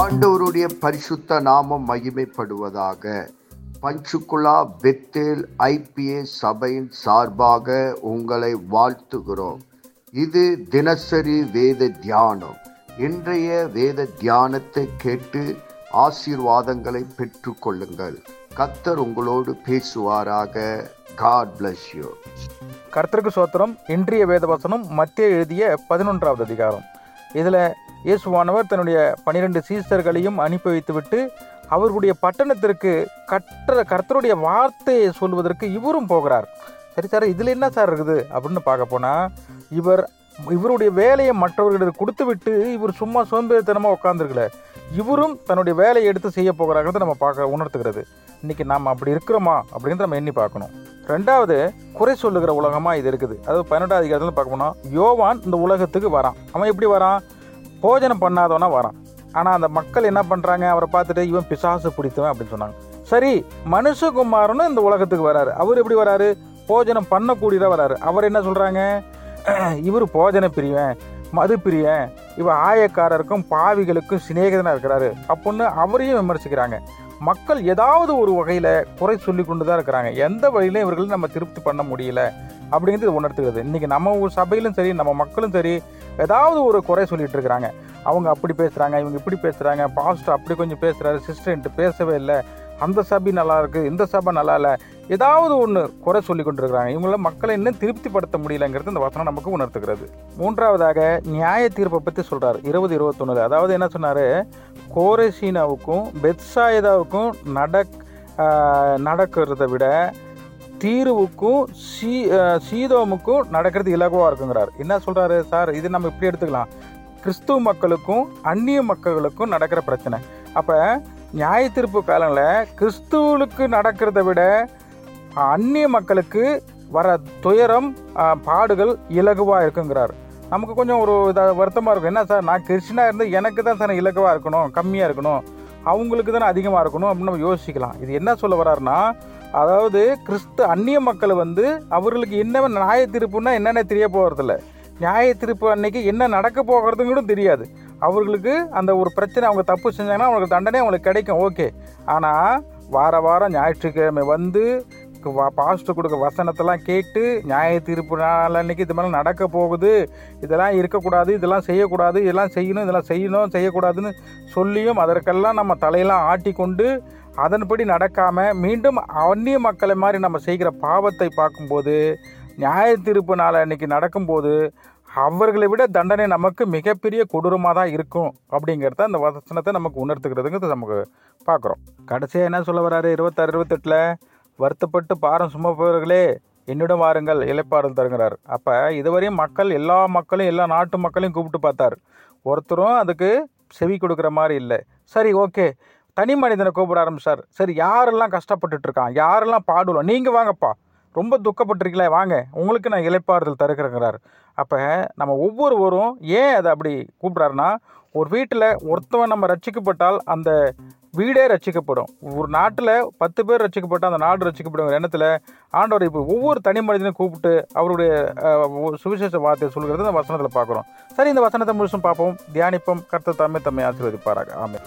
ஆண்டவருடைய பரிசுத்த நாமம் மகிமைப்படுவதாக. பஞ்சுகுலா பெத்தேல் ஐபிஏ சபையின் சார்பாக உங்களை வாழ்த்துகிறோம். இது தினசரி வேத தியானம். இன்றைய வேத தியானத்தை கேட்டு ஆசீர்வாதங்களை பெற்றுக்கொள்ளுங்கள். கத்தர் உங்களோடு பேசுவாராக. காட் பிளஸ் யூ கர்த்தருக்கு சோத்திரம். இன்றைய வேதவசனம் மத்திய எழுதிய பதினொன்றாவது அதிகாரம். இதில் இயேசுவானவர் தன்னுடைய பனிரெண்டு சீசர்களையும் அனுப்பி வைத்துவிட்டு அவர்களுடைய பட்டணத்திற்கு கற்ற கர்த்தருடைய வார்த்தையை சொல்வதற்கு இவரும் போகிறார். சரி சார் இதில் என்ன சார் இருக்குது அப்படின்னு பார்க்க போனால் இவர் இவருடைய வேலையை மற்றவர்களுக்கு கொடுத்து விட்டு இவர் சும்மா சோம்பேறித்தனமாக உட்காந்துருக்கல இவரும் தன்னுடைய வேலையை எடுத்து செய்ய போகிறாங்கிறத நம்ம பார்க்க உணர்த்துகிறது. இன்றைக்கி நாம் அப்படி இருக்கிறோமா அப்படின்னு நம்ம எண்ணி பார்க்கணும். ரெண்டாவது குறை சொல்லுகிற உலகமாக இது இருக்குது. அதாவது பன்னெண்டாவது அதிகாரத்தில் பார்க்க போனால் யோவான் இந்த உலகத்துக்கு வரான். அவன் எப்படி வரான்? போஜனம் பண்ணாதவனா வரான். ஆனால் அந்த மக்கள் என்ன பண்ணுறாங்க அவரை பார்த்துட்டு இவன் பிசாசு பிடித்தவன் அப்படின்னு சொன்னாங்க. சரி மனுஷகுமாரனும் இந்த உலகத்துக்கு வராரு. அவர் எப்படி வராரு? போஜனம் பண்ணக்கூடியதாக வராரு. அவர் என்ன சொல்கிறாங்க இவர் போஜன பிரியவன் மது பிரியன் இவர் ஆயக்காரருக்கும் பாவிகளுக்கும் சிநேகிதனாக இருக்கிறாரு. அப்புடின்னு அவரையும் விமர்சிக்கிறாங்க. மக்கள் ஏதாவது ஒரு வகையில் குறை சொல்லி கொண்டு தான் இருக்கிறாங்க. எந்த வழியிலும் இவர்களும் நம்ம திருப்தி பண்ண முடியல அப்படிங்கிறது உணர்த்துகிறது. இன்றைக்கி நம்ம ஊர் சபையிலும் சரி நம்ம மக்களும் சரி ஏதாவது ஒரு குறை சொல்லிட்டு இருக்கிறாங்க அவங்க அப்படி பேசுகிறாங்க இவங்க இப்படி பேசுகிறாங்க பாஸ்டர் அப்படி கொஞ்சம் பேசுகிறாரு சிஸ்டர்ன்ட்டு பேசவே இல்லை அந்த சபை நல்லா இருக்குது இந்த சபை நல்லா இல்லை ஏதாவது ஒன்று குறை சொல்லி கொண்டிருக்கிறாங்க. இவங்கள மக்களை இன்னும் திருப்திப்படுத்த முடியலங்கிறது இந்த வசனம் நமக்கு உணர்த்துகிறது. மூன்றாவதாக நியாய தீர்ப்பை பற்றி சொல்கிறார் இருபது இருபத்தொன்னு அதாவது என்ன சொன்னார்? கோரசீனாவுக்கும் பெத்சாயதாவுக்கும் நடக் நடக்கிறத விட தீருவுக்கும் சீ சீதோமுக்கும் நடக்கிறது இலகுவாக இருக்குங்கிறார். என்ன சொல்கிறாரு சார்? இது நம்ம இப்படி எடுத்துக்கலாம். கிறிஸ்துவ மக்களுக்கும் அந்நிய மக்களுக்கும் நடக்கிற பிரச்சனை. அப்போ நியாய தீர்ப்பு காலங்களில் கிறிஸ்துவுக்கு நடக்கிறத விட அந்நிய மக்களுக்கு வர துயரம் பாடுகள் இலகுவாக இருக்குங்கிறார். நமக்கு கொஞ்சம் ஒரு இதாக வருத்தமாக இருக்கும். என்ன சார்? நான் கிறிஸ்டினாக இருந்து எனக்கு தான் சார் இலகுவாக இருக்கணும் கம்மியாக இருக்கணும். அவங்களுக்கு தானே அதிகமாக இருக்கணும் அப்படின்னு நம்ம யோசிக்கலாம். இது என்ன சொல்ல வர்றாருன்னா அதாவது கிறிஸ்து அந்நிய மக்கள் வந்து அவர்களுக்கு என்ன நியாய தீர்ப்புன்னா என்னென்ன தெரிய போகிறதில்ல நியாய தீர்ப்பு அன்னைக்கு என்ன நடக்க போகிறதுன்னு கூட தெரியாது. அவர்களுக்கு அந்த ஒரு பிரச்சனை அவங்க தப்பு செஞ்சாங்கன்னா அவங்களுக்கு தண்டனை அவங்களுக்கு கிடைக்கும் ஓகே. ஆனால் வார வாரம் ஞாயிற்றுக்கிழமை வந்து பாஸ்டர் கொடுக்க வசனத்தெல்லாம் கேட்டு நியாய தீர்ப்பு நாள் அன்னைக்கு இது மாதிரி நடக்க போகுது. இதெல்லாம் இருக்கக்கூடாது இதெல்லாம் செய்யக்கூடாது இதெல்லாம் செய்யணும் இதெல்லாம் செய்யணும் செய்யக்கூடாதுன்னு சொல்லியும் அதற்கெல்லாம் நம்ம தலையெல்லாம் ஆட்டி கொண்டு அதன்படி நடக்காமல் மீண்டும் அந்நிய மக்களை மாதிரி நம்ம செய்கிற பாவத்தை பார்க்கும்போது நியாய தீர்ப்பு நாள் அன்னைக்கு நடக்கும்போது அவர்களை விட தண்டனை நமக்கு மிகப்பெரிய கொடூரமாக தான் இருக்கும் அப்படிங்கிறத அந்த வசனத்தை நமக்கு உணர்த்துக்கிறதுங்கிறது நமக்கு பார்க்குறோம். கடைசியாக என்ன சொல்ல வராரு? இருபத்தாறு இருபத்தெட்டில் வருத்தப்பட்டு பாரம் சுமப்பவர்களே என்னிடம் வாருங்கள் இலைப்பாறுதல் தருகிறார். அப்போ இதுவரையும் மக்கள் எல்லா மக்களையும் எல்லா நாட்டு மக்களையும் கூப்பிட்டு பார்த்தார். ஒருத்தரும் அதுக்கு செவி கொடுக்குற மாதிரி இல்லை. சரி ஓகே. தனி மனிதனை கூப்பிட ஆரம்பிச்சார். சரி யாரெல்லாம் கஷ்டப்பட்டுட்டு இருக்கான் யாரெல்லாம் பாடுவோம் நீங்கள் வாங்கப்பா. ரொம்ப துக்கப்பட்டிருக்கீங்களே வாங்க. உங்களுக்கு நான் இலைப்பாறுதல் தருக்கிறேங்கிறார் அப்போ நம்ம ஒவ்வொருவரும் ஏன் அதை அப்படி கூப்பிட்றாருன்னா ஒரு வீட்டில் ஒருத்தவன் நம்ம ரட்சிக்கப்பட்டால் அந்த வீடே ரசிக்கப்படும். ஒரு நாட்டில் பத்து பேர் ரட்சிக்கப்பட்டால் அந்த நாடு ரசிக்கப்படும் எண்ணத்தில் ஆண்டவர் இப்போ ஒவ்வொரு தனி மனிதனையும் கூப்பிட்டு அவருடைய சுவிசேஷ வார்த்தையை சொல்கிறது அந்த வசனத்தில் பார்க்குறோம். சரி இந்த வசனத்தை முழுசும் பார்ப்போம். தியானிப்போம். கர்த்த தம்மை தம்மை ஆசீர்வதிப்பாராக. ஆமாம்